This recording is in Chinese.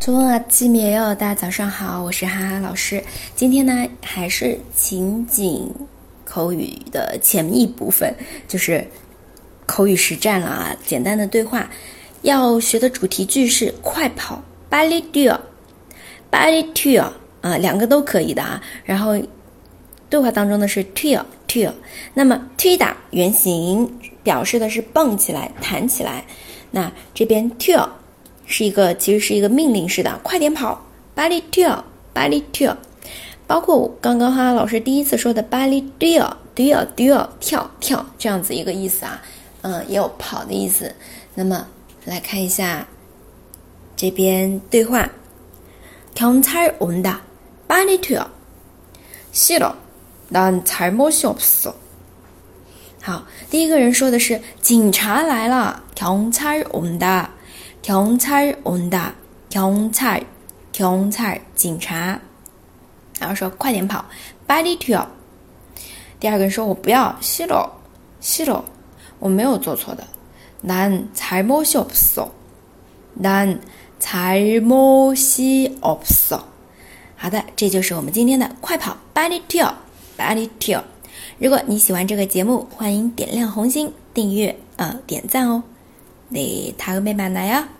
中文啊，七米哟，大家早上好，我是哈哈老师。今天呢，还是情景口语的前一部分，就是口语实战了啊，简单的对话。要学的主题句是快跑 b a l i d u b a l i d u 啊，两个都可以的啊。然后对话当中的是 “til，til”，那么 tida 原形表示的是蹦起来、弹起来，那这边 “til”。是一个，其实是一个命令式的，快点跑 b a l y t o b a l y t o 包括刚刚哈哈老师第一次说的 b a l y d o d o d o 跳跳这样子一个意思啊，嗯，也有跑的意思。那么来看一下这边对话，경찰온다빨리튀어싫어난잘못이없어好，第一个人说的是警察来了，경찰온 다。 경찰온 다， 경찰警察，警察。然后说快点跑，빨리튀 어。 第二个人说我不要，싫 어， 싫 어， 我没有做错的。난잘못이없 어， 난잘못이없 어。 好的，这就是我们今天的快跑，빨리튀 어， 빨리튀 어。 如果你喜欢这个节目，欢迎点亮红心，订阅呃点赞哦。 네 다음에 만나요